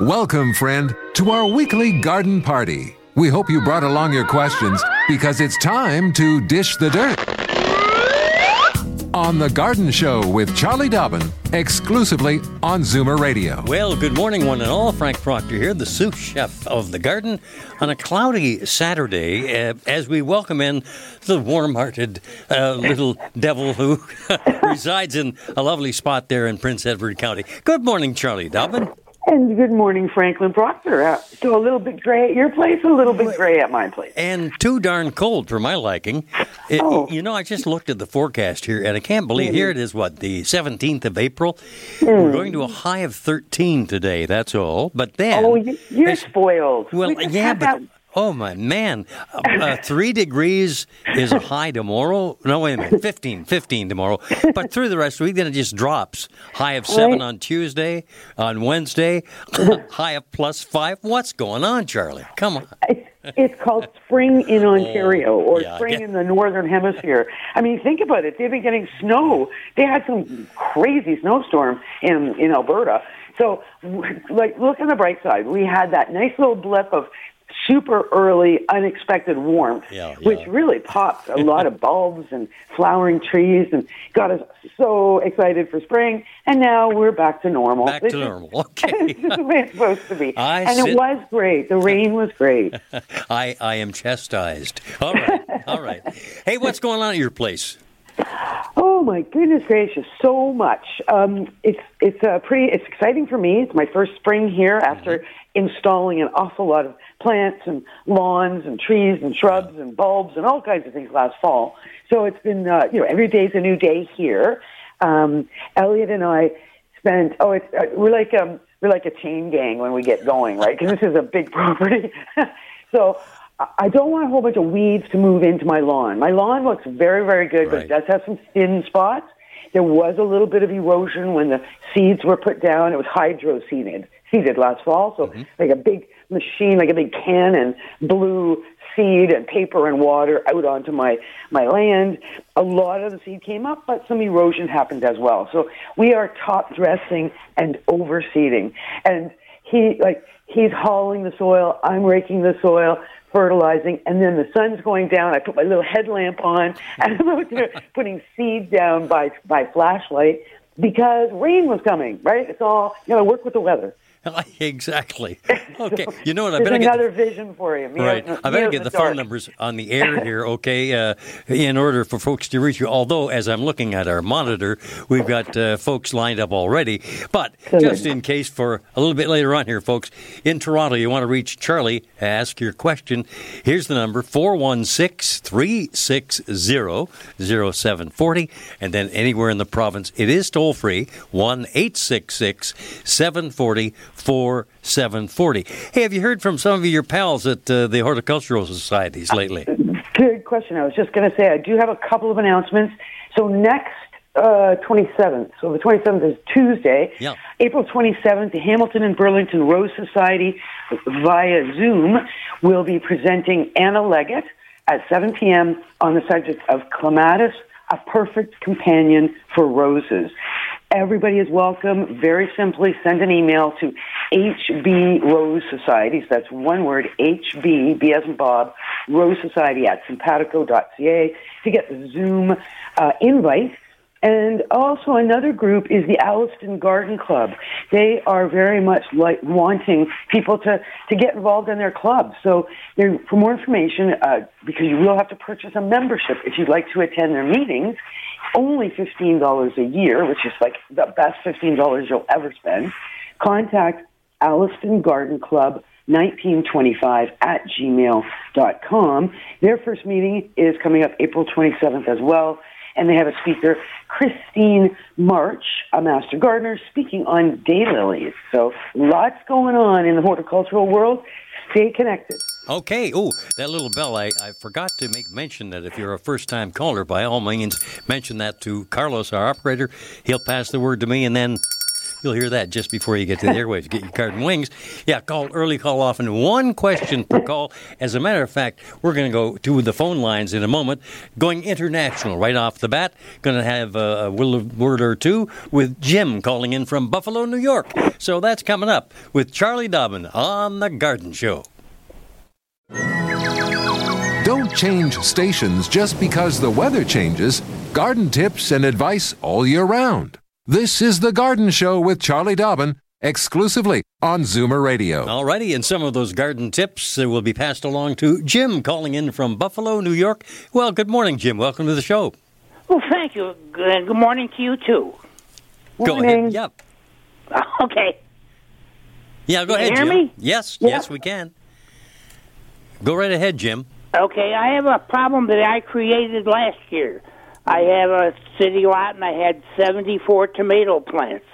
Welcome, friend, to our weekly garden party. We hope you brought along your questions because it's time to dish the dirt. On The Garden Show with Charlie Dobbin, exclusively on Zoomer Radio. Well, good morning, one and all. Frank Proctor here, the sous chef of the garden, on a cloudy Saturday uh, as we welcome in the warm hearted uh, little devil who resides in a lovely spot there in Prince Edward County. Good morning, Charlie Dobbin. And good morning, Franklin Proctor. Uh, so a little bit gray at your place, a little bit gray at my place. And too darn cold for my liking. It, Oh. You know, I just looked at the forecast here, and I can't believe here it is. What the seventeenth of April? We're going to a high of thirteen today. That's all. But then, Oh, you- you're spoiled. Well, We yeah, but oh my man, uh, uh, three degrees is a high tomorrow. No, wait a minute, 15, 15 tomorrow. But through the rest of the week, then it just drops. High of seven Right. on Tuesday, on Wednesday, high of plus five. What's going on, Charlie? Come on. It's, called spring in Ontario or Oh, yeah, spring yeah. in the northern hemisphere. I mean, think about it. They've been getting snow. They had some crazy snowstorm in in Alberta. So, like, look on the bright side. We had that nice little blip of super early, unexpected warmth, Yeah, which really popped a lot of bulbs and flowering trees and got us so excited for spring. And now we're back to normal. Back This to is- normal. Okay. this is the way it's supposed to be. I and sit- it was great. The rain was great. I, I am chastised. All right, all right. Hey, what's going on at your place? Oh my goodness gracious, so much. Um, it's it's uh, pretty. It's exciting for me. It's my first spring here after installing an awful lot of plants and lawns and trees and shrubs and bulbs and all kinds of things last fall. So it's been uh, you know every day's a new day here. Um, Elliot and I spent. Oh, it's uh, we're like um we're like a chain gang when we get going, right? Because this is a big property. so. I- don't want a whole bunch of weeds to move into my lawn. My lawn looks very, very good, but it does have some thin spots. There was a little bit of erosion when the seeds were put down. It was hydro seeded, seeded last fall. So like a big machine, like a big cannon, blew seed and paper and water out onto my, my land. A lot of the seed came up, but some erosion happened as well. So we are top dressing and overseeding. And he, like, he's hauling the soil. I'm raking the soil fertilizing, and then the sun's going down. I put my little headlamp on, and I'm out there putting seed down by by flashlight because rain was coming. Right? It's all you to work with the weather. exactly. Okay. You know what? I better get another vision for you. Right. I better get in the phone numbers on the air here, okay, uh, in order for folks to reach you. Although, as I'm looking at our monitor, we've got uh, folks lined up already. But just in case for a little bit later on here, folks, in Toronto, you want to reach Charlie, ask your question. Here's the number 416 360 0740. And then anywhere in the province, it is toll free 1 866 740 4740. Hey, have you heard from some of your pals at uh, the horticultural societies lately? Good question. I was just going to say I do have a couple of announcements. So next uh, 27th, so the 27th is Tuesday. Yeah. April 27th, the Hamilton and Burlington Rose Society via Zoom will be presenting Anna Leggett at 7 p.m. on the subject of clematis, a perfect companion for roses. Everybody is welcome. Very simply, send an email to HB Rose Society. So that's one word, HB, B as in Bob, Rose Society at sympatico.ca to get the Zoom uh, invite. And also another group is the Alliston Garden Club. They are very much like wanting people to, to get involved in their club. So for more information, uh, because you will have to purchase a membership if you'd like to attend their meetings, only $15 a year, which is like the best $15 you'll ever spend, contact Alliston Garden Club 1925 at gmail.com. Their first meeting is coming up April 27th as well. And they have a speaker, Christine March, a master gardener, speaking on daylilies. So lots going on in the horticultural world. Stay connected. Okay. Oh, that little bell. I, I forgot to make mention that if you're a first time caller, by all means, mention that to Carlos, our operator. He'll pass the word to me, and then You'll hear that just before you get to the airwaves. Get your garden wings. Yeah, call early, call often. One question per call. As a matter of fact, we're going to go to the phone lines in a moment. Going international right off the bat. Going to have a, word or two with Jim calling in from Buffalo, New York. So that's coming up with Charlie Dobbin on The Garden Show. Don't change stations just because the weather changes. Garden tips and advice all year round. This is The Garden Show with Charlie Dobbin, exclusively on Zoomer Radio. Alrighty, and some of those garden tips will be passed along to Jim calling in from Buffalo, New York. Well, good morning, Jim. Welcome to the show. Well, thank you. Good morning to you, too. Go ahead. Yep. Okay. Yeah, go Can ahead, hear Jim. me? Yes, yes, we can. Go right ahead, Jim. Okay, I have a problem that I created last year. I have a city lot and I had 74 tomato plants.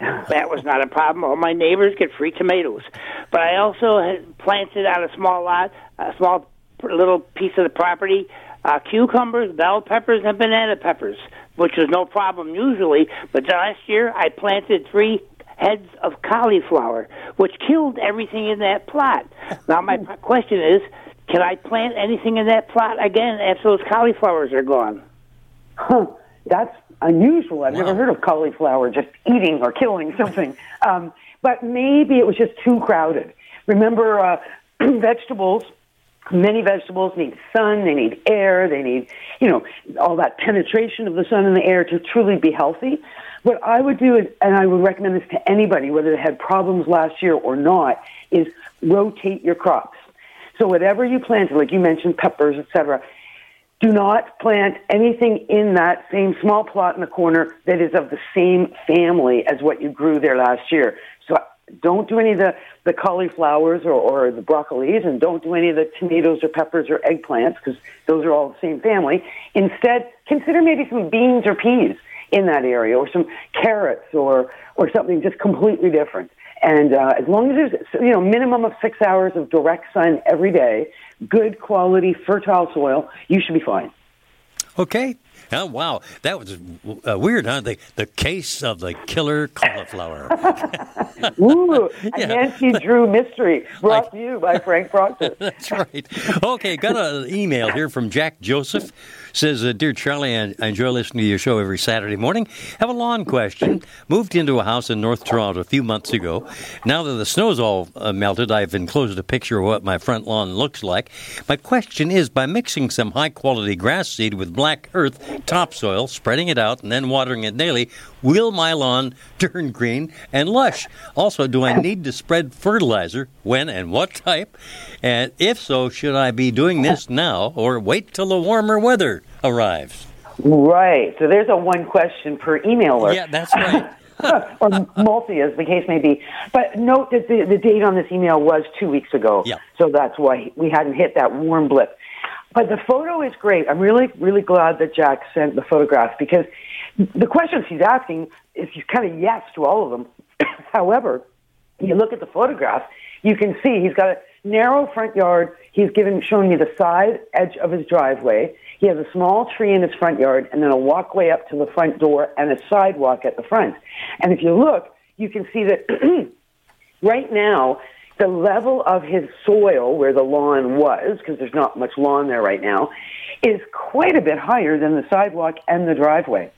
That was not a problem. All my neighbors get free tomatoes. But I also had planted on a small lot, a small little piece of the property, uh, cucumbers, bell peppers, and banana peppers, which was no problem usually. But last year I planted three heads of cauliflower, which killed everything in that plot. Now my question is, can I plant anything in that plot again after those cauliflowers are gone? Huh, that's unusual. I've wow. never heard of cauliflower just eating or killing something. Um, but maybe it was just too crowded. Remember, uh, vegetables, many vegetables need sun, they need air, they need, you know, all that penetration of the sun and the air to truly be healthy. What I would do, is, and I would recommend this to anybody, whether they had problems last year or not, is rotate your crops. So whatever you planted, like you mentioned, peppers, etc., do not plant anything in that same small plot in the corner that is of the same family as what you grew there last year. So don't do any of the, the cauliflowers or, or the broccolis and don't do any of the tomatoes or peppers or eggplants because those are all the same family. Instead, consider maybe some beans or peas in that area or some carrots or, or something just completely different. And uh, as long as there's you know minimum of six hours of direct sun every day, good quality fertile soil, you should be fine. Okay. Oh, wow. That was uh, weird, huh? The, the case of the killer cauliflower. Ooh, yeah. Nancy Drew mystery brought to you by Frank Proctor. That's right. Okay, got an email here from Jack Joseph. Says, uh, Dear Charlie, I, I enjoy listening to your show every Saturday morning. Have a lawn question. Moved into a house in North Toronto a few months ago. Now that the snow's all uh, melted, I've enclosed a picture of what my front lawn looks like. My question is by mixing some high quality grass seed with black earth topsoil, spreading it out, and then watering it daily, will my lawn turn green and lush? Also, do I need to spread fertilizer? When and what type? And if so, should I be doing this now or wait till the warmer weather? arrives. Right. So there's a one question per emailer. Yeah, that's right. or multi, as the case may be. But note that the, the date on this email was two weeks ago. Yeah. So that's why we hadn't hit that warm blip. But the photo is great. I'm really, really glad that Jack sent the photographs because the questions he's asking is kind of yes to all of them. However, you look at the photograph, you can see he's got a narrow front yard. He's given, showing you the side edge of his driveway. He has a small tree in his front yard and then a walkway up to the front door and a sidewalk at the front. And if you look, you can see that right now, the level of his soil where the lawn was, because there's not much lawn there right now, is quite a bit higher than the sidewalk and the driveway.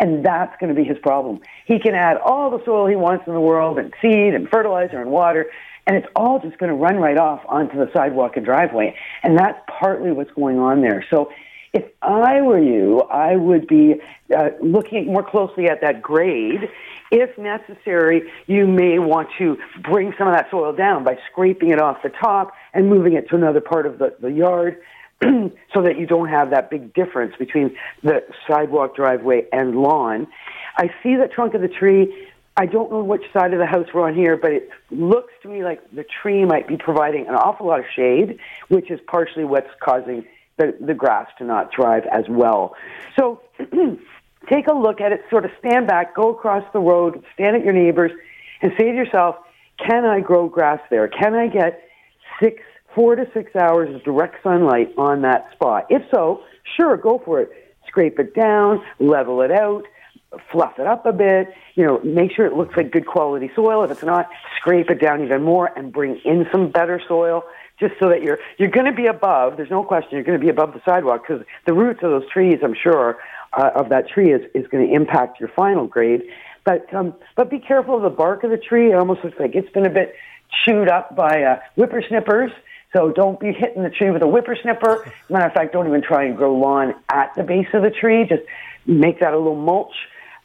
And that's going to be his problem. He can add all the soil he wants in the world and seed and fertilizer and water, and it's all just going to run right off onto the sidewalk and driveway. And that's partly what's going on there. So if I were you, I would be uh, looking more closely at that grade. If necessary, you may want to bring some of that soil down by scraping it off the top and moving it to another part of the, the yard so that you don't have that big difference between the sidewalk, driveway, and lawn. I see the trunk of the tree. I don't know which side of the house we're on here, but it looks to me like the tree might be providing an awful lot of shade, which is partially what's causing the, the grass to not thrive as well. So take a look at it, sort of stand back, go across the road, stand at your neighbors, and say to yourself, can I grow grass there? Can I get six, four to six hours of direct sunlight on that spot? If so, sure, go for it. Scrape it down, level it out, fluff it up a bit, you know, make sure it looks like good quality soil. If it's not, scrape it down even more and bring in some better soil just so that you're you're going to be above. There's no question you're going to be above the sidewalk because the roots of those trees, I'm sure, uh, of that tree is is going to impact your final grade. But um, but be careful of the bark of the tree. It almost looks like it's been a bit chewed up by uh, whippersnippers. So don't be hitting the tree with a whippersnipper. Matter of fact, don't even try and grow lawn at the base of the tree. Just make that a little mulch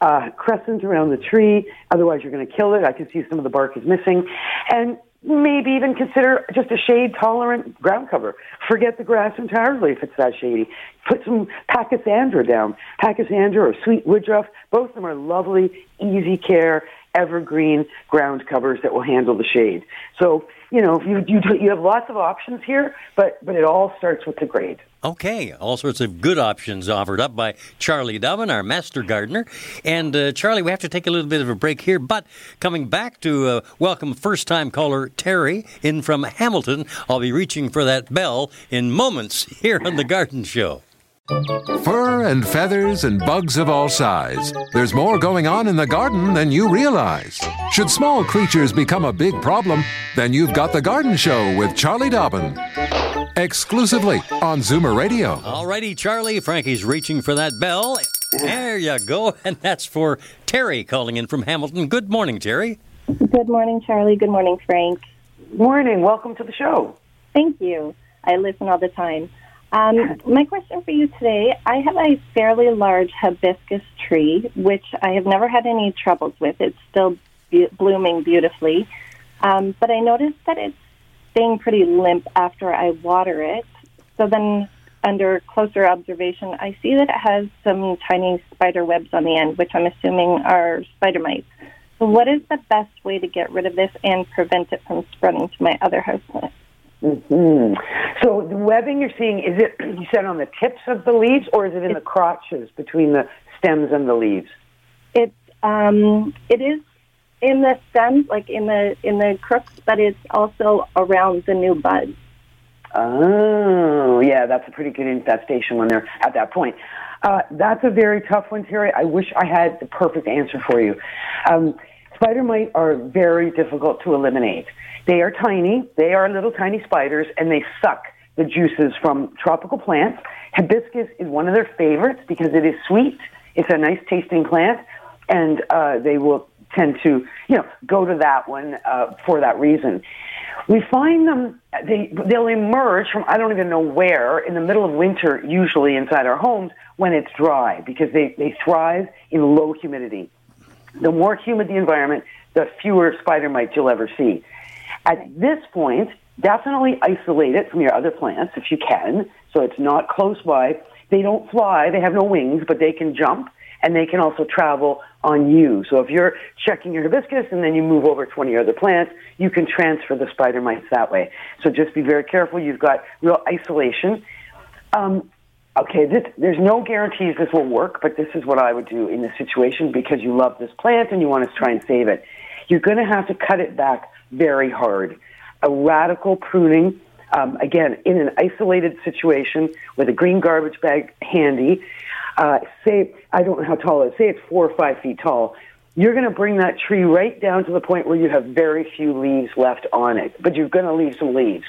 uh, crescent around the tree. Otherwise, you're going to kill it. I can see some of the bark is missing. And maybe even consider just a shade tolerant ground cover. Forget the grass entirely if it's that shady. Put some pachysandra down. Pachysandra or sweet woodruff, both of them are lovely, easy care, evergreen ground covers that will handle the shade. So, you know, you, you, you have lots of options here, but, but it all starts with the grade. Okay, all sorts of good options offered up by Charlie Dobbin, our master gardener. And uh, Charlie, we have to take a little bit of a break here, but coming back to uh, welcome first time caller Terry in from Hamilton. I'll be reaching for that bell in moments here on The Garden Show. Fur and feathers and bugs of all size. There's more going on in the garden than you realize. Should small creatures become a big problem, then you've got The Garden Show with Charlie Dobbin exclusively on Zoomer Radio. Alrighty, Charlie. Frankie's reaching for that bell. There you go. And that's for Terry calling in from Hamilton. Good morning, Terry. Good morning, Charlie. Good morning, Frank. Morning. Welcome to the show. Thank you. I listen all the time. Um, my question for you today I have a fairly large hibiscus tree, which I have never had any troubles with. It's still be- blooming beautifully. Um, but I noticed that it's staying pretty limp after I water it. So then, under closer observation, I see that it has some tiny spider webs on the end, which I'm assuming are spider mites. So, what is the best way to get rid of this and prevent it from spreading to my other houseplants? Mm-hmm. So the webbing you're seeing is it you said on the tips of the leaves, or is it in the crotches between the stems and the leaves? It's um, it is in the stems, like in the in the crooks, but it's also around the new buds. Oh, yeah, that's a pretty good infestation when they're at that point. Uh, that's a very tough one, Terry. I wish I had the perfect answer for you. Um, spider mite are very difficult to eliminate. They are tiny. They are little tiny spiders, and they suck the juices from tropical plants. Hibiscus is one of their favorites because it is sweet. It's a nice tasting plant, and uh, they will tend to, you know, go to that one uh, for that reason. We find them, they, they'll emerge from I don't even know where in the middle of winter, usually inside our homes when it's dry because they, they thrive in low humidity. The more humid the environment, the fewer spider mites you'll ever see. At this point, definitely isolate it from your other plants if you can, so it's not close by. They don't fly, they have no wings, but they can jump and they can also travel on you. So if you're checking your hibiscus and then you move over 20 other plants, you can transfer the spider mites that way. So just be very careful. You've got real isolation. Um, okay, this, there's no guarantees this will work, but this is what I would do in this situation because you love this plant and you want to try and save it. You're going to have to cut it back very hard. A radical pruning, um, again, in an isolated situation with a green garbage bag handy, uh, say, I don't know how tall it is, say it's four or five feet tall, you're going to bring that tree right down to the point where you have very few leaves left on it, but you're going to leave some leaves.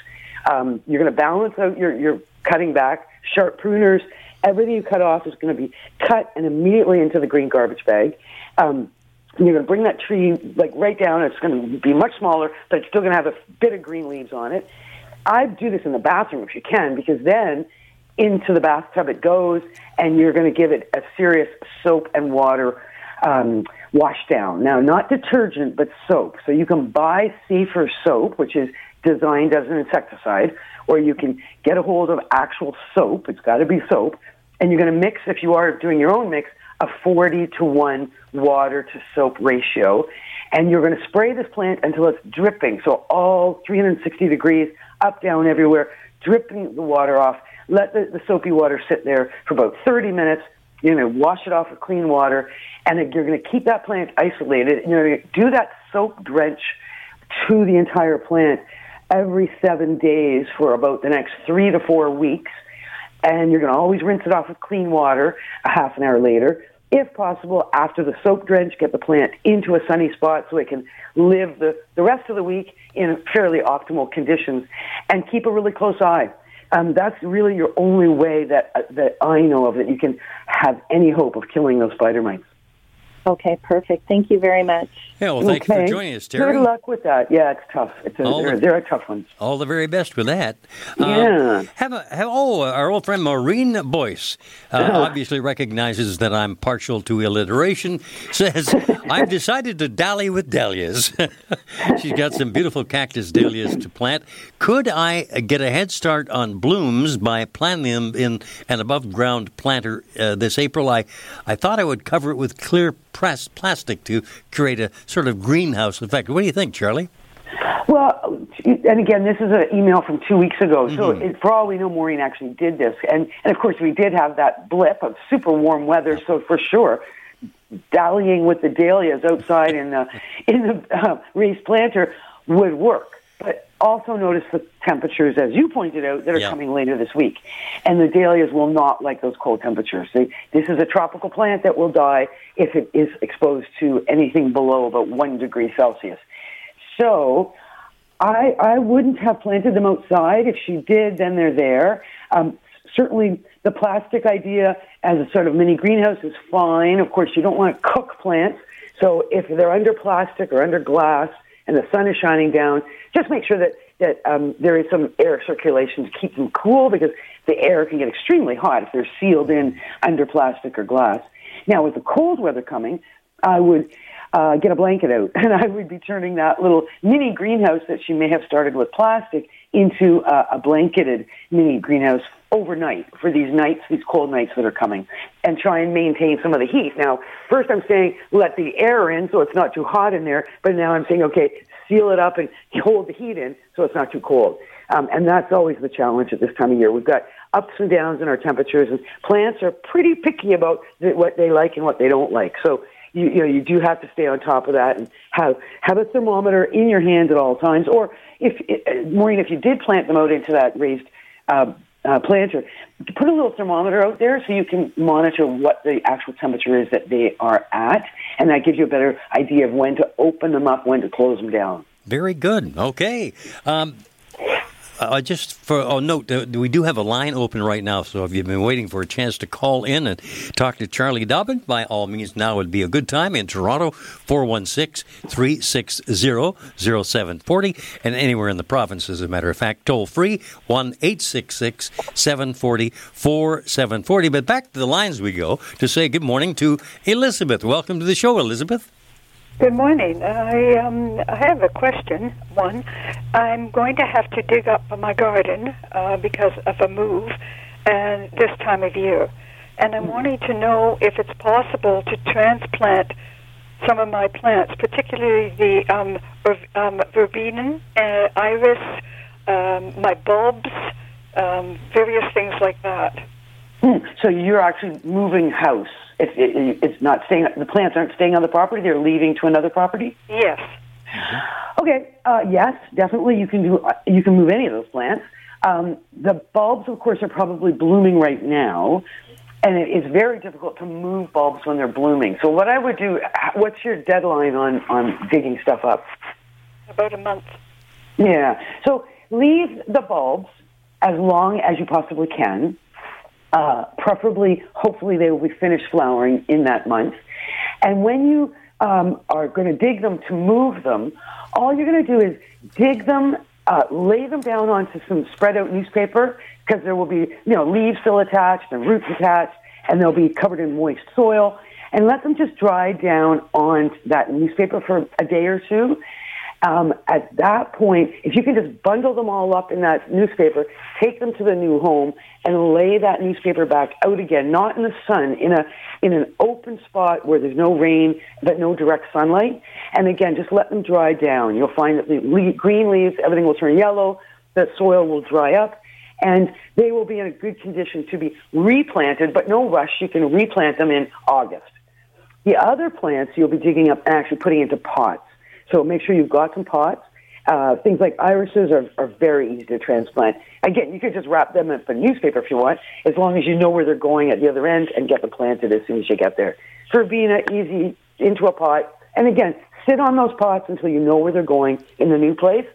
Um, you're going to balance out your, your cutting back, sharp pruners, everything you cut off is going to be cut and immediately into the green garbage bag. Um, and you're going to bring that tree like right down. It's going to be much smaller, but it's still going to have a bit of green leaves on it. I do this in the bathroom if you can, because then into the bathtub it goes, and you're going to give it a serious soap and water um, wash down. Now, not detergent, but soap. So you can buy safer soap, which is designed as an insecticide, or you can get a hold of actual soap. It's got to be soap. And you're going to mix, if you are doing your own mix, a 40 to 1 water to soap ratio. And you're going to spray this plant until it's dripping. So all 360 degrees, up, down, everywhere, dripping the water off let the, the soapy water sit there for about 30 minutes. You're going to wash it off with clean water, and you're going to keep that plant isolated. And you're going to do that soap drench to the entire plant every seven days for about the next three to four weeks. And you're going to always rinse it off with clean water a half an hour later. If possible, after the soap drench, get the plant into a sunny spot so it can live the, the rest of the week in fairly optimal conditions and keep a really close eye. Um, that's really your only way that, uh, that I know of that you can have any hope of killing those spider mites. Okay, perfect. Thank you very much. Yeah, well, thank okay. for joining us, Terry. Good luck with that. Yeah, it's tough. It's a, they're, the, they're, a tough one. All the very best with that. Yeah. Uh, have a, have, oh, our old friend Maureen Boyce uh, obviously recognizes that I'm partial to alliteration. Says, I've decided to dally with dahlias. She's got some beautiful cactus dahlias to plant. Could I get a head start on blooms by planting them in an above ground planter uh, this April? I, I thought I would cover it with clear press plastic to create a sort of greenhouse effect. What do you think, Charlie? Well, and again, this is an email from two weeks ago. So, mm-hmm. it, for all we know, Maureen actually did this, and and of course, we did have that blip of super warm weather. So, for sure, dallying with the dahlias outside in the in the uh, raised planter would work. Also notice the temperatures, as you pointed out, that are coming later this week. And the dahlias will not like those cold temperatures. this is a tropical plant that will die if it is exposed to anything below about one degree Celsius. So I, I wouldn't have planted them outside. If she did, then they're there. Um, certainly, the plastic idea as a sort of mini greenhouse is fine. Of course, you don't want to cook plants. So if they're under plastic or under glass and the sun is shining down, just make sure that that um, there is some air circulation to keep them cool because the air can get extremely hot if they're sealed in under plastic or glass. Now, with the cold weather coming, I would uh, get a blanket out and I would be turning that little mini greenhouse that she may have started with plastic into uh, a blanketed mini greenhouse overnight for these nights, these cold nights that are coming, and try and maintain some of the heat. Now, first I'm saying let the air in so it's not too hot in there, but now I'm saying, okay, seal it up and hold the heat in so it's not too cold. Um, and that's always the challenge at this time of year. We've got ups and downs in our temperatures, and plants are pretty picky about what they like and what they don't like. So you, you know you do have to stay on top of that and have have a thermometer in your hand at all times. Or if uh, Maureen, if you did plant them out into that raised uh, uh, planter, put a little thermometer out there so you can monitor what the actual temperature is that they are at, and that gives you a better idea of when to open them up, when to close them down. Very good. Okay. Um, uh, just for a oh, note, we do have a line open right now. So if you've been waiting for a chance to call in and talk to Charlie Dobbin, by all means, now would be a good time in Toronto, 416 360 0740, and anywhere in the province, as a matter of fact, toll free 1 866 740 4740. But back to the lines we go to say good morning to Elizabeth. Welcome to the show, Elizabeth. Good morning. I um, I have a question. One, I'm going to have to dig up my garden uh, because of a move, and this time of year, and I'm wanting to know if it's possible to transplant some of my plants, particularly the um, um, verbena, uh, iris, um, my bulbs, um, various things like that. Hmm. So you're actually moving house. It, it, it's not staying. The plants aren't staying on the property; they're leaving to another property. Yes. Okay. Uh, yes, definitely. You can do. You can move any of those plants. Um, the bulbs, of course, are probably blooming right now, and it is very difficult to move bulbs when they're blooming. So, what I would do. What's your deadline on on digging stuff up? About a month. Yeah. So leave the bulbs as long as you possibly can uh, preferably, hopefully, they will be finished flowering in that month. And when you um, are going to dig them to move them, all you're going to do is dig them, uh, lay them down onto some spread out newspaper because there will be, you know, leaves still attached and roots attached, and they'll be covered in moist soil. And let them just dry down on that newspaper for a day or two um, at that point, if you can just bundle them all up in that newspaper, take them to the new home, and lay that newspaper back out again, not in the sun, in a in an open spot where there's no rain but no direct sunlight. And again, just let them dry down. You'll find that the le- green leaves, everything will turn yellow. The soil will dry up, and they will be in a good condition to be replanted, but no rush. You can replant them in August. The other plants you'll be digging up and actually putting into pots. So make sure you've got some pots. Uh, things like irises are, are very easy to transplant. Again, you could just wrap them up in a newspaper if you want, as long as you know where they're going at the other end and get them planted as soon as you get there. Verbena, easy into a pot. And again, sit on those pots until you know where they're going in the new place.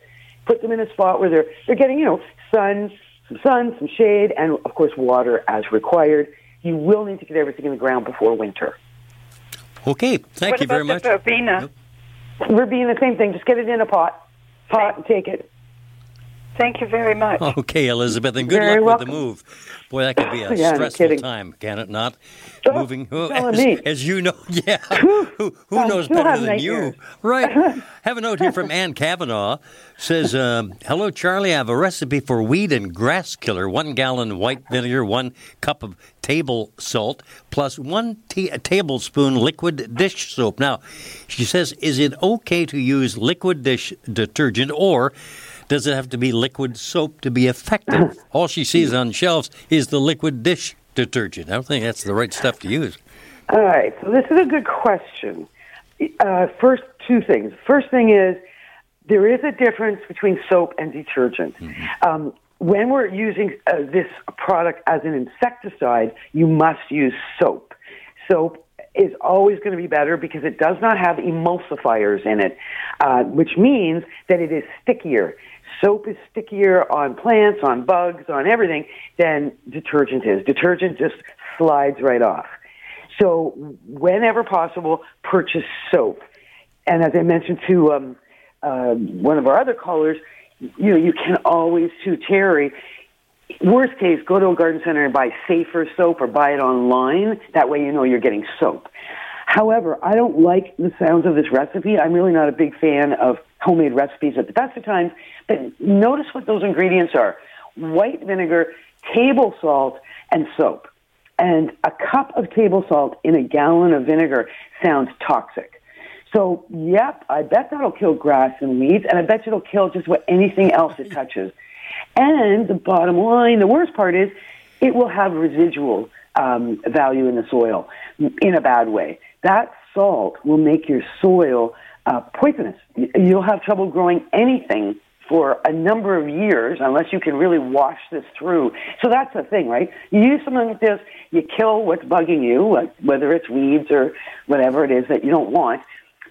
Put them in a spot where they're, they're getting, you know, sun, some sun, some shade, and of course water as required. You will need to get everything in the ground before winter. Okay, thank what you very much. about much. The being the same thing. Just get it in a pot, pot, and take it. Thank you very much. Okay, Elizabeth, and good Very luck with the move. Boy, that could be a Yeah, stressful time, can it not? Moving, oh, as, me. as you know, yeah. who who knows better than you? Right. have a note here from Ann Kavanaugh. Says, um, "Hello, Charlie. I have a recipe for weed and grass killer. One gallon white vinegar, one cup of table salt, plus one t- a tablespoon liquid dish soap." Now, she says, "Is it okay to use liquid dish detergent or?" Does it have to be liquid soap to be effective? All she sees on shelves is the liquid dish detergent. I don't think that's the right stuff to use. All right, so this is a good question. Uh, first, two things. First thing is there is a difference between soap and detergent. Um, when we're using uh, this product as an insecticide, you must use soap. Soap is always going to be better because it does not have emulsifiers in it, uh, which means that it is stickier. Soap is stickier on plants, on bugs, on everything than detergent is. Detergent just slides right off. So, whenever possible, purchase soap. And as I mentioned to um, uh, one of our other callers, you know, you can always, to Terry, worst case, go to a garden center and buy safer soap or buy it online. That way you know you're getting soap. However, I don't like the sounds of this recipe. I'm really not a big fan of homemade recipes at the best of times. But notice what those ingredients are white vinegar, table salt, and soap. And a cup of table salt in a gallon of vinegar sounds toxic. So, yep, I bet that'll kill grass and weeds, and I bet it'll kill just what anything else it touches. And the bottom line, the worst part is, it will have residual um, value in the soil in a bad way. That salt will make your soil uh, poisonous. You'll have trouble growing anything for a number of years unless you can really wash this through. So that's the thing, right? You use something like this, you kill what's bugging you, whether it's weeds or whatever it is that you don't want.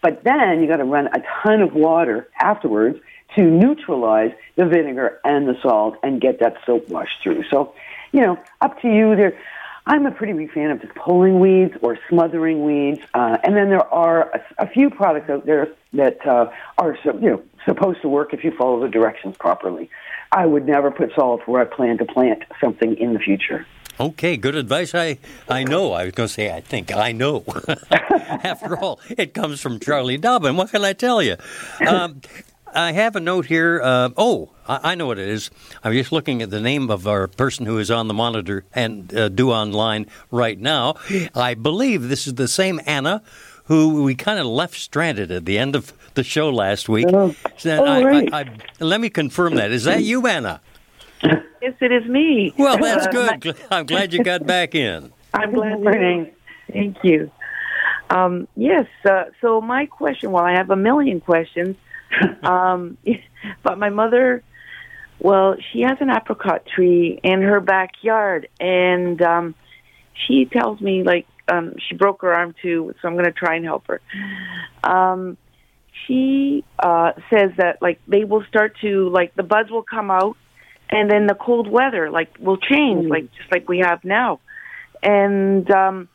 But then you got to run a ton of water afterwards to neutralize the vinegar and the salt and get that soap washed through. So, you know, up to you. There, I'm a pretty big fan of just pulling weeds or smothering weeds. Uh, and then there are a, a few products out there that uh, are, so, you know, supposed to work if you follow the directions properly. I would never put salt where I plan to plant something in the future. Okay, good advice. I I know. I was going to say I think I know. After all, it comes from Charlie Dobbin. What can I tell you? Um, I have a note here. Uh, oh, I, I know what it is. I'm just looking at the name of our person who is on the monitor and uh, do online right now. I believe this is the same Anna who we kind of left stranded at the end of the show last week. Oh. So Oh, I- right. I, I, let me confirm that. Is that you, Anna? Yes, it is me. Well, that's Uh, good. I'm glad you got back in. I'm glad. Good morning. Thank you. Um, yes. Uh, so my question, well, I have a million questions, um, but my mother, well, she has an apricot tree in her backyard, and um, she tells me like um, she broke her arm too, so I'm going to try and help her. Um, she uh, says that like they will start to like the buds will come out, and then the cold weather like will change, Mm. like just like we have now, and um,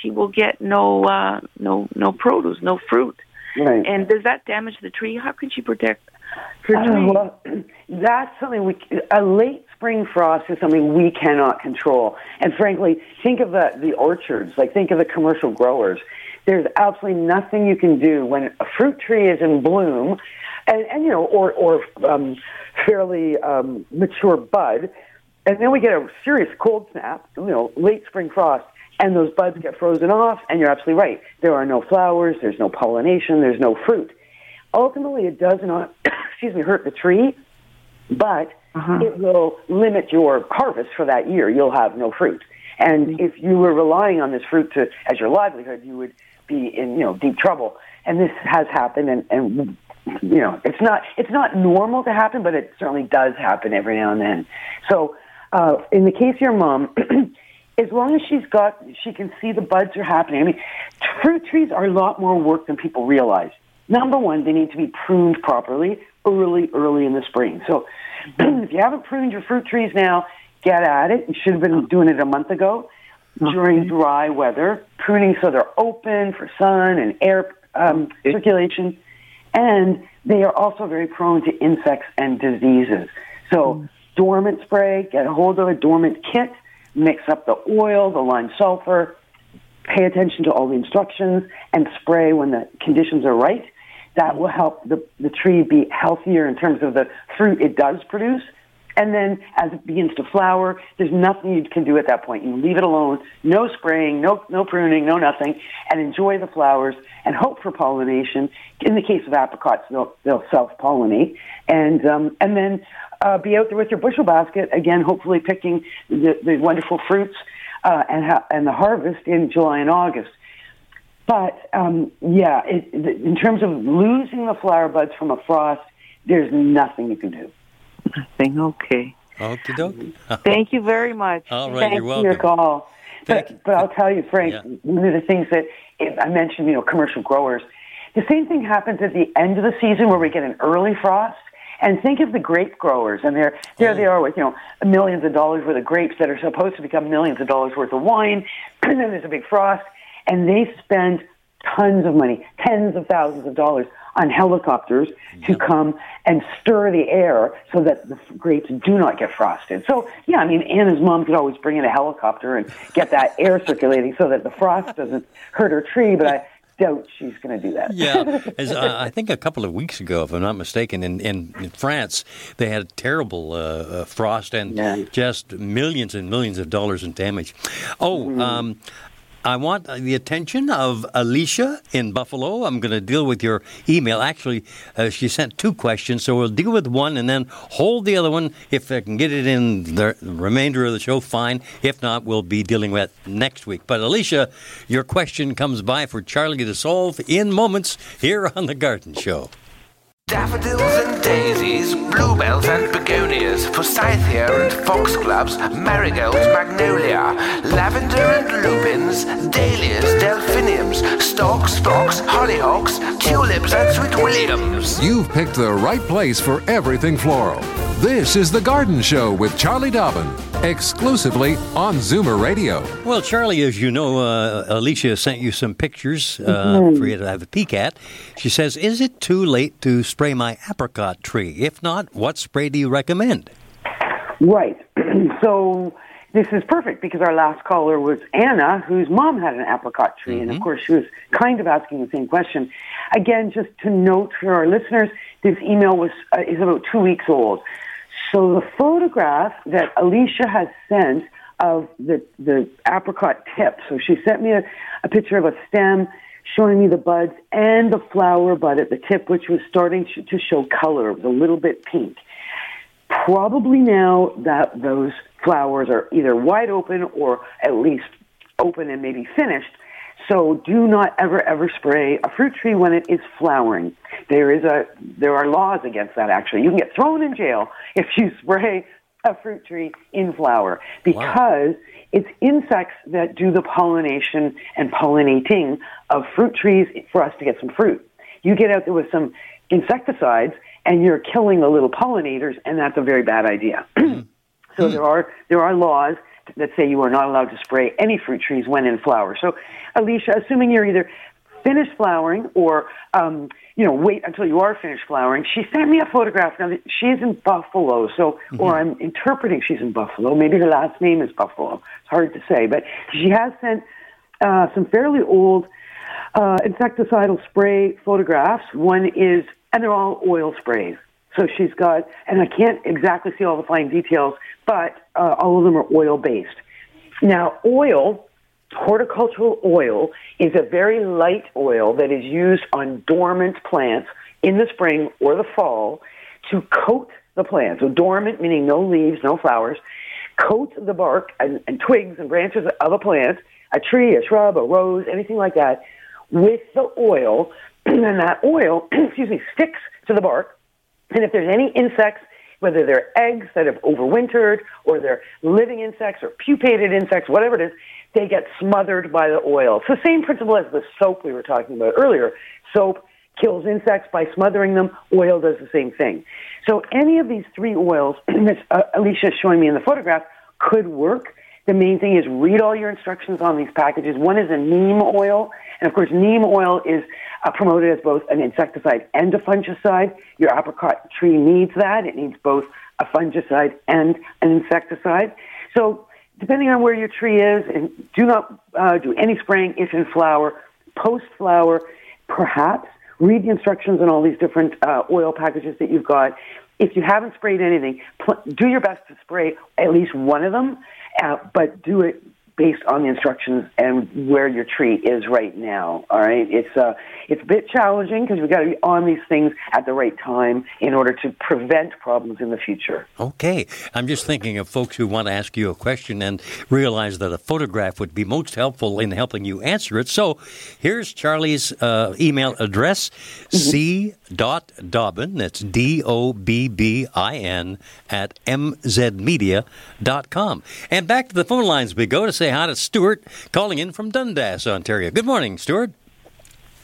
she will get no uh, no no produce, no fruit. Right. And does that damage the tree? How can she protect her Uh, tree? well, that's something we a late spring frost is something we cannot control. And frankly, think of the the orchards, like think of the commercial growers. There's absolutely nothing you can do when a fruit tree is in bloom, and, and you know, or or um, fairly um, mature bud, and then we get a serious cold snap, you know, late spring frost, and those buds get frozen off. And you're absolutely right. There are no flowers. There's no pollination. There's no fruit ultimately it does not excuse me hurt the tree but uh-huh. it will limit your harvest for that year. You'll have no fruit. And mm-hmm. if you were relying on this fruit to as your livelihood, you would be in you know deep trouble. And this has happened, and, and you know it's not it's not normal to happen, but it certainly does happen every now and then. So uh, in the case of your mom. as long as she's got, she can see the buds are happening. I mean, fruit trees are a lot more work than people realize. Number one, they need to be pruned properly early, early in the spring. So if you haven't pruned your fruit trees now, get at it. You should have been doing it a month ago during dry weather, pruning so they're open for sun and air um, circulation. And they are also very prone to insects and diseases. So, dormant spray, get a hold of a dormant kit, mix up the oil, the lime sulfur, pay attention to all the instructions, and spray when the conditions are right that will help the, the tree be healthier in terms of the fruit it does produce. And then as it begins to flower, there's nothing you can do at that point. You leave it alone, no spraying, no, no pruning, no nothing, and enjoy the flowers and hope for pollination. In the case of apricots, they'll, they'll self-pollinate. And, um, and then uh, be out there with your bushel basket, again, hopefully picking the, the wonderful fruits uh, and, ha- and the harvest in July and August. But um, yeah, it, in terms of losing the flower buds from a frost, there's nothing you can do. Nothing. Okay. Okie dokie. Thank you very much. All right, Thanks you're welcome. for your call. Thank but, but I'll tell you, Frank, Yeah. one of the things that I mentioned, you know, commercial growers, the same thing happens at the end of the season where we get an early frost. And think of the grape growers, and they're there. They mm. are with you know millions of dollars worth of grapes that are supposed to become millions of dollars worth of wine. And then there's a big frost, and they spend tons of money, tens of thousands of dollars on helicopters to come and stir the air so that the grapes do not get frosted. So, yeah, I mean, Anna's mom could always bring in a helicopter and get that air circulating so that the frost doesn't hurt her tree, but I doubt she's going to do that. yeah, as, uh, I think a couple of weeks ago, if I'm not mistaken, in, in, in France, they had a terrible uh, uh, frost and Yeah. just millions and millions of dollars in damage. Oh, Mm-hmm. um, I want the attention of Alicia in Buffalo. I'm going to deal with your email. Actually, uh, she sent two questions, so we'll deal with one and then hold the other one. If I can get it in the remainder of the show, fine. If not, we'll be dealing with it next week. But Alicia, your question comes by for Charlie to solve in moments here on The Garden Show. Daffodils and daisies, bluebells and begonias, forsythia and foxgloves, marigolds, magnolia, lavender and lupins, dahlias, delphiniums, stocks, phlox, hollyhocks, tulips and sweet williams. You've picked the right place for everything floral. This is The Garden Show with Charlie Dobbin, exclusively on Zoomer Radio. Well, Charlie, as you know, uh, Alicia sent you some pictures uh, Mm-hmm. for you to have a peek at. She says, Is it too late to spray my apricot tree? If not, what spray do you recommend? Right. so this is perfect because our last caller was Anna, whose mom had an apricot tree, and of course she was kind of asking the same question. Again, just to note for our listeners, this email was uh, is about two weeks old. So the photograph that Alicia has sent of the the apricot tip. So she sent me a, a picture of a stem showing me the buds and the flower bud at the tip, which was starting to, show color. It was a little bit pink probably now that those flowers are either wide open or at least open and maybe finished. So do not ever ever spray a fruit tree when it is flowering. There is a there are laws against that actually. You can get thrown in jail if you spray a fruit tree in flower because it's insects that do the pollination and pollinating of fruit trees for us to get some fruit. You get out there with some insecticides and you're killing the little pollinators and that's a very bad idea. Mm-hmm. so there are there are laws that say you are not allowed to spray any fruit trees when in flower. So Alicia, assuming you're either finished flowering or um, you know wait until you are finished flowering. She sent me a photograph. Now that she's in Buffalo, so or I'm interpreting she's in Buffalo. Maybe her last name is Buffalo. It's hard to say, but she has sent uh, some fairly old uh, insecticidal spray photographs. One is, and they're all oil sprays. So she's got, and I can't exactly see all the fine details, but uh, all of them are oil based. Now, oil, horticultural oil, is a very light oil that is used on dormant plants in the spring or the fall to coat the plant, so dormant meaning no leaves, no flowers, coat the bark and, and twigs and branches of a plant, a tree, a shrub, a rose, anything like that, with the oil, and that oil, excuse me, sticks to the bark. And if there's any insects, whether they're eggs that have overwintered or they're living insects or pupated insects, whatever it is, they get smothered by the oil. It's the same principle as the soap we were talking about earlier. Soap kills insects by smothering them. Oil does the same thing. So any of these three oils that uh, Alicia is showing me in the photograph could work. The main thing is read all your instructions on these packages. One is a neem oil, and of course, neem oil is uh, promoted as both an insecticide and a fungicide. Your apricot tree needs that. It needs both a fungicide and an insecticide. So, depending on where your tree is, and do not uh, do any spraying if in flower. Post flower, perhaps read the instructions on all these different uh, oil packages that you've got. If you haven't sprayed anything, pl- do your best to spray at least one of them, uh, but do it based on the instructions and where your tree is right now. All right, it's uh, it's a bit challenging because we've got to be on these things at the right time in order to prevent problems in the future. Okay, I'm just thinking of folks who want to ask you a question and realize that a photograph would be most helpful in helping you answer it. So, here's Charlie's uh, email address: mm-hmm. c dot dobbin. That's D O B B I N at mzmedia.com. And back to the phone lines we go to say hi to Stuart calling in from Dundas, Ontario. Good morning, Stuart.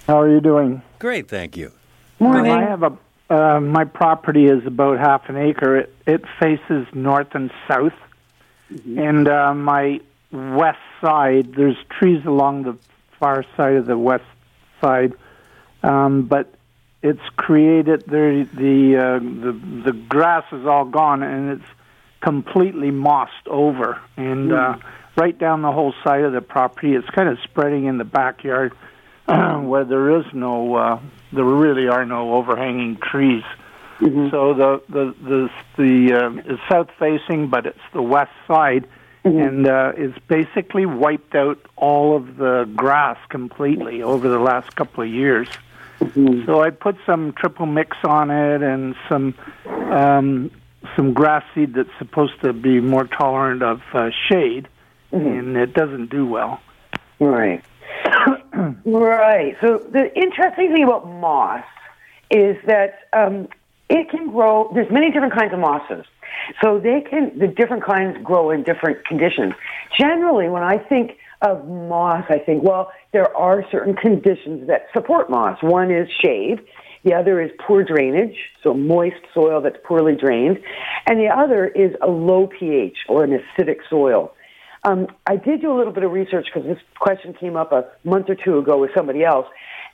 How are you doing? Great, thank you. Morning. I have a uh, my property is about half an acre. It, it faces north and south, mm-hmm. and uh, my west side there's trees along the far side of the west side, um, but it's created the the uh, the the grass is all gone and it's completely mossed over and mm. uh, right down the whole side of the property. It's kind of spreading in the backyard where there is no uh, there really are no overhanging trees. Mm-hmm. So the the the the uh, is south facing, but it's the west side, mm-hmm. and uh, it's basically wiped out all of the grass completely over the last couple of years. Mm-hmm. So I put some triple mix on it and some um, some grass seed that's supposed to be more tolerant of uh, shade, mm-hmm. and it doesn't do well. Right. right. So the interesting thing about moss is that um, it can grow. There's many different kinds of mosses, so they can the different kinds grow in different conditions. Generally, when I think of moss, I think, well, there are certain conditions that support moss. One is shade. The other is poor drainage, so moist soil that's poorly drained. And the other is a low pH or an acidic soil. Um, I did do a little bit of research because this question came up a month or two ago with somebody else,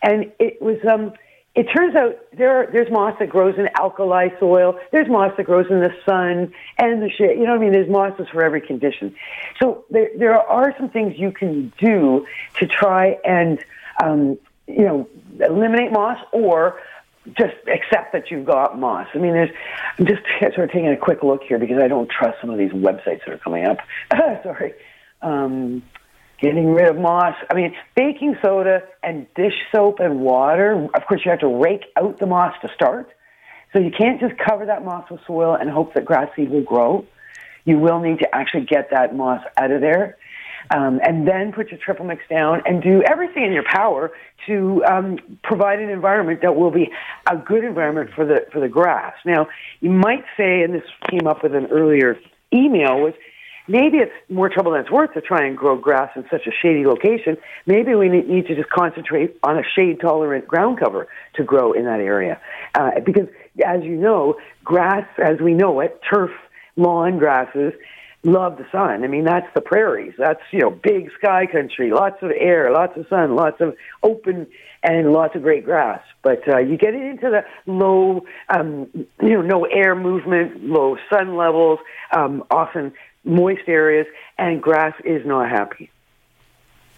and it was. Um, it turns out there are, there's moss that grows in alkali soil. There's moss that grows in the sun and the shade. You know what I mean? There's mosses for every condition. So there there are some things you can do to try and um, you know eliminate moss or just accept that you've got moss. I mean, there's, I'm just sort of taking a quick look here because I don't trust some of these websites that are coming up. Sorry. Um, getting rid of moss. I mean, it's baking soda and dish soap and water. Of course, you have to rake out the moss to start. So you can't just cover that moss with soil and hope that grass seed will grow. You will need to actually get that moss out of there um, and then put your triple mix down and do everything in your power to um, provide an environment that will be a good environment for the for the grass. Now, you might say, and this came up with an earlier email, was maybe it's more trouble than it's worth to try and grow grass in such a shady location. Maybe we need to just concentrate on a shade tolerant ground cover to grow in that area. Uh, because as you know, grass, as we know it, turf, lawn grasses, love the sun. I mean, that's the prairies. That's, you know, big sky country, lots of air, lots of sun, lots of open and lots of great grass. But uh, you get into the low, um, you know, no air movement, low sun levels, um, often moist areas, and grass is not happy.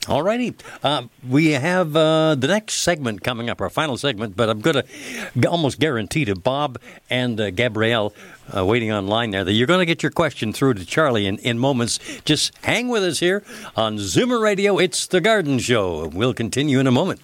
All righty. Uh, we have uh, the next segment coming up, our final segment, but I'm going to almost guarantee to Bob and uh, Gabrielle uh, waiting online there that you're going to get your question through to Charlie in, in moments. Just hang with us here on Zoomer Radio. It's The Garden Show. We'll continue in a moment.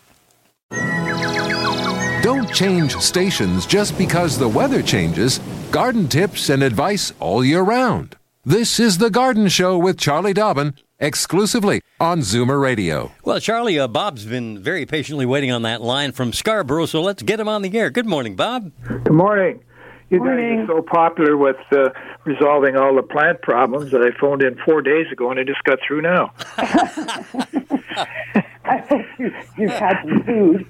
Don't change stations just because the weather changes, garden tips and advice all year round. This is The Garden Show with Charlie Dobbin, exclusively on Zoomer Radio. Well, Charlie, uh, Bob's been very patiently waiting on that line from Scarborough, so let's get him on the air. Good morning, Bob. Good morning. You Morning. guys are so popular with uh, resolving all the plant problems that I phoned in four days ago and I just got through now. I you, you've had some food.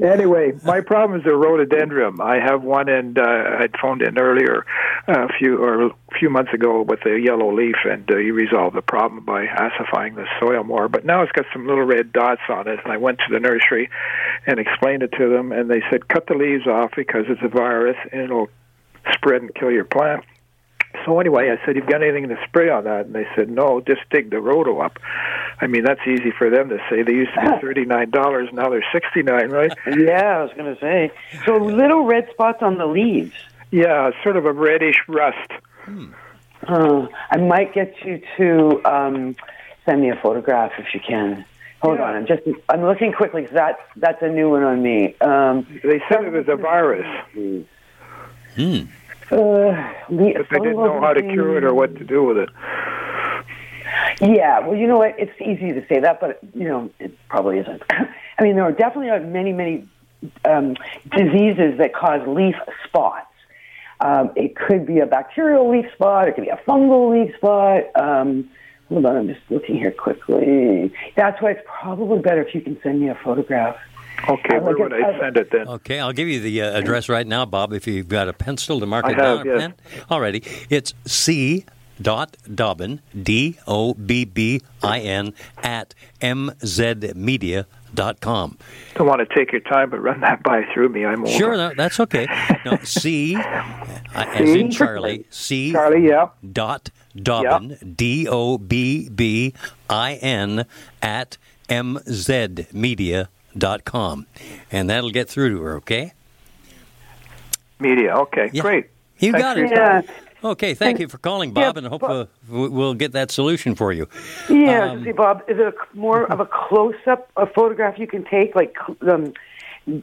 anyway, my problem is a rhododendron. I have one, and uh, I'd phoned in earlier, uh, a few or a few months ago with a yellow leaf, and uh, you resolved the problem by acidifying the soil more. But now it's got some little red dots on it, and I went to the nursery and explained it to them, and they said cut the leaves off because it's a virus and it'll spread and kill your plant. So anyway, I said, "You've got anything to spray on that?" And they said, "No, just dig the rhodo up." I mean, that's easy for them to say. They used to be thirty nine dollars, now they're sixty nine, right? Yeah, I was going to say. So little red spots on the leaves. Yeah, sort of a reddish rust. Uh, I might get you to um, send me a photograph if you can. Hold Yeah. on, I'm just I'm looking quickly because that's that's a new one on me. Um, They said it was a virus, Hmm. Uh, le- but they didn't know how to cure it or what to do with it. Yeah, well, you know what? It's easy to say that, but you know, it probably isn't. I mean, there are definitely are many, many um, diseases that cause leaf spots. Um, it could be a bacterial leaf spot. It could be a fungal leaf spot. Um, hold on, I'm just looking here quickly. That's why it's probably better if you can send me a photograph. Okay, where would I send it then? Okay, I'll give you the uh, address right now, Bob, if you've got a pencil to mark I it have, down. yes. Pen. Alrighty. It's C dot Dobbin, D O B B I N, at mzmedia dot com. Don't want to take your time, but run that by through me. I'm older. Sure, no, that's okay. No, C, uh, as in Charlie, C Charlie, yeah. dot Dobbin, D O B B I N, at mzmedia dot com. And that'll get through to her, okay? Media. Okay, Yeah. great. You Thanks got it. your time. Okay, thank you for calling, Bob, Yeah, and I hope but- uh, we'll get that solution for you. Yeah, Um, see, Bob, is it a, more of a close-up a photograph you can take, like um,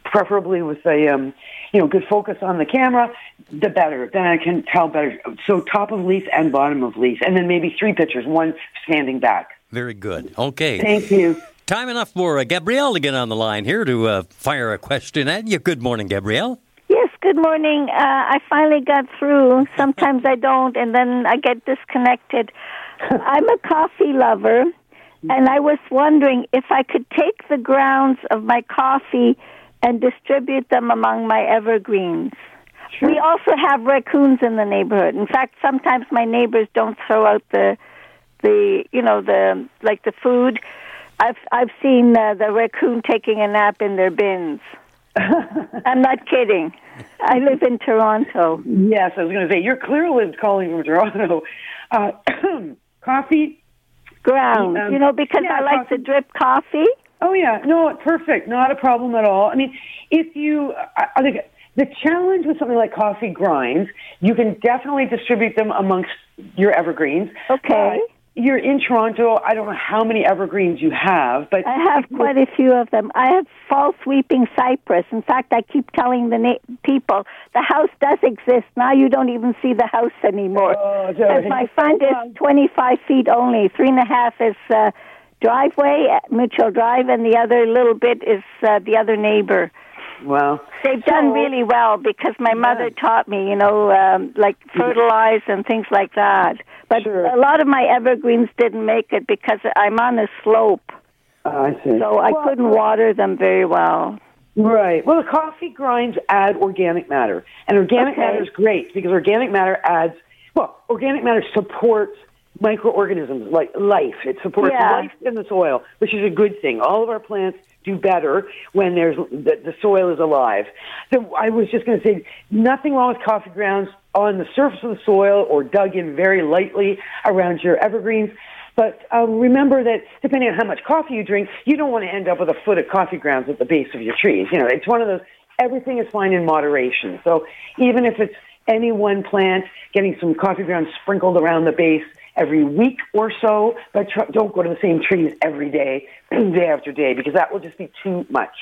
preferably with a um, you know good focus on the camera? The better. Then I can tell better. So top of leaf and bottom of leaf, and then maybe three pictures, one standing back. Very good. Okay. Thank you. Time enough for uh, Gabrielle to get on the line here to uh, fire a question at you. Good morning, Gabrielle. Yes, good morning. Uh, I finally got through. Sometimes I don't, and then I get disconnected. I'm a coffee lover, and I was wondering if I could take the grounds of my coffee and distribute them among my evergreens. We also have raccoons in the neighborhood. In fact, sometimes my neighbors don't throw out the the you know the like the food. I've I've seen uh, the raccoon taking a nap in their bins. I'm not kidding. I live in Toronto. Yes, I was going to say you're clearly calling from Toronto. Uh, coffee. Ground, Um, you know, because yeah, I like coffee. the drip coffee. Oh yeah, no, perfect, not a problem at all. I mean, if you, I, I think the challenge with something like coffee grinds, you can definitely distribute them amongst your evergreens. Okay. But you're in Toronto. I don't know how many evergreens you have, but I have quite a few of them. I have fall sweeping cypress. In fact, I keep telling the na- people the house does exist. Now you don't even see the house anymore. Oh, sorry. my front is 25 feet only. Three and a half is uh, driveway, Mitchell Drive, and the other little bit is uh, the other neighbor. well, They've done really well because my mother taught me, you know, um, like fertilize and things like that. But Sure. a lot of my evergreens didn't make it because I'm on a slope, uh, I see. so I Well, couldn't water them very well. Right. Well, the coffee grinds add organic matter, and organic Okay. matter is great because organic matter adds. Well, organic matter supports microorganisms like life. It supports Yeah. life in the soil, which is a good thing. All of our plants do better when there's the, the soil is alive. So I was just going to say nothing wrong with coffee grounds on the surface of the soil or dug in very lightly around your evergreens. But um, remember that depending on how much coffee you drink, you don't want to end up with a foot of coffee grounds at the base of your trees. You know, it's one of those. Everything is fine in moderation. So even if it's any one plant, getting some coffee grounds sprinkled around the base every week or so, but tr- don't go to the same trees every day, day after day, because that will just be too much.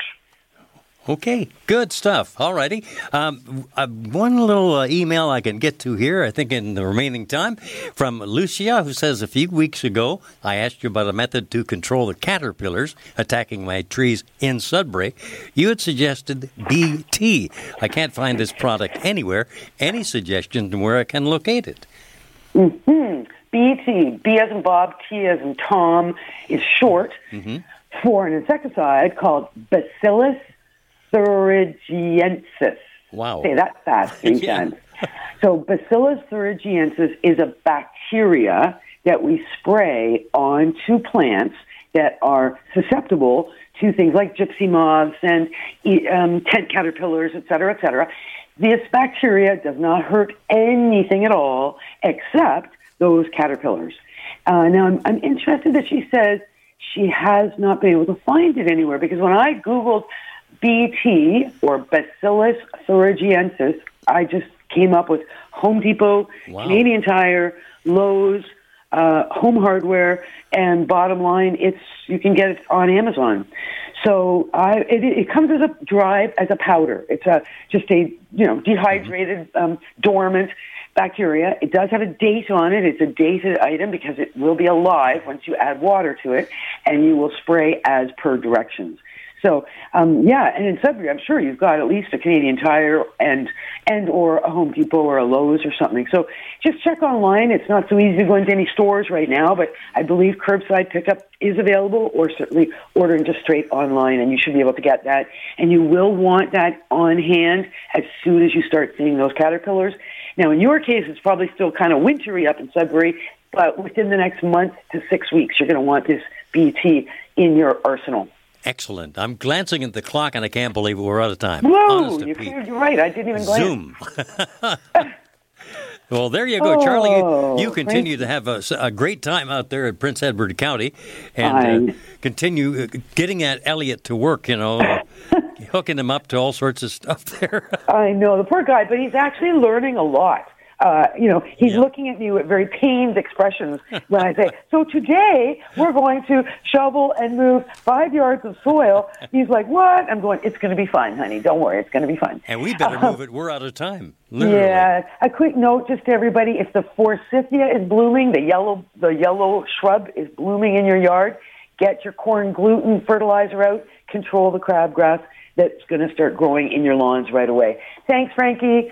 Okay, good stuff. All righty. Um, uh, one little uh, email I can get to here, I think, in the remaining time, from Lucia, who says a few weeks ago I asked you about a method to control the caterpillars attacking my trees in Sudbury. You had suggested BT. I can't find this product anywhere. Any suggestions on where I can locate it? Mm-hmm. BT, B as in Bob, T as in Tom, is short Mm-hmm. for an insecticide called Bacillus thuringiensis. Wow. Say that fast three Yeah. times. So Bacillus thuringiensis is a bacteria that we spray onto plants that are susceptible to things like gypsy moths and um, tent caterpillars, et cetera, et cetera. This bacteria does not hurt anything at all except those caterpillars. Uh, now, I'm, I'm interested that she says she has not been able to find it anywhere because when I Googled BT or Bacillus thuringiensis, I just came up with Home Depot, Wow. Canadian Tire, Lowe's, uh, Home Hardware, and bottom line, it's you can get it on Amazon. So I, it, it comes as a drive as a powder. It's a just a you know dehydrated, um, dormant bacteria. It does have a date on it. It's a dated item because it will be alive once you add water to it, and you will spray as per directions. So um, yeah, and in Sudbury, I'm sure you've got at least a Canadian Tire and and or a Home Depot or a Lowe's or something. So just check online. It's not so easy to go into any stores right now, but I believe curbside pickup is available, or certainly ordering just straight online, and you should be able to get that. And you will want that on hand as soon as you start seeing those caterpillars. Now, in your case, it's probably still kind of wintry up in Sudbury, but within the next month to six weeks, you're going to want this BT in your arsenal. Excellent. I'm glancing at the clock and I can't believe we're out of time. Whoa, you're, you're right. I didn't even glance. Zoom. well, there you go, Charlie. Oh, You, you continue to have a, a great time out there at Prince Edward County, and uh, continue uh, getting at Elliot to work. You know, hooking him up to all sorts of stuff there. I know the poor guy, but he's actually learning a lot. Uh, you know, he's looking at me with very pained expressions when I say, "So today we're going to shovel and move five yards of soil." He's like, "What?" I'm going, "It's going to be fine, honey. Don't worry. It's going to be fine." and we better move it. We're out of time. Literally. Yeah. A quick note just to everybody: if the forsythia is blooming, the yellow the yellow shrub is blooming in your yard, get your corn gluten fertilizer out. Control the crabgrass that's going to start growing in your lawns right away. Thanks, Frankie.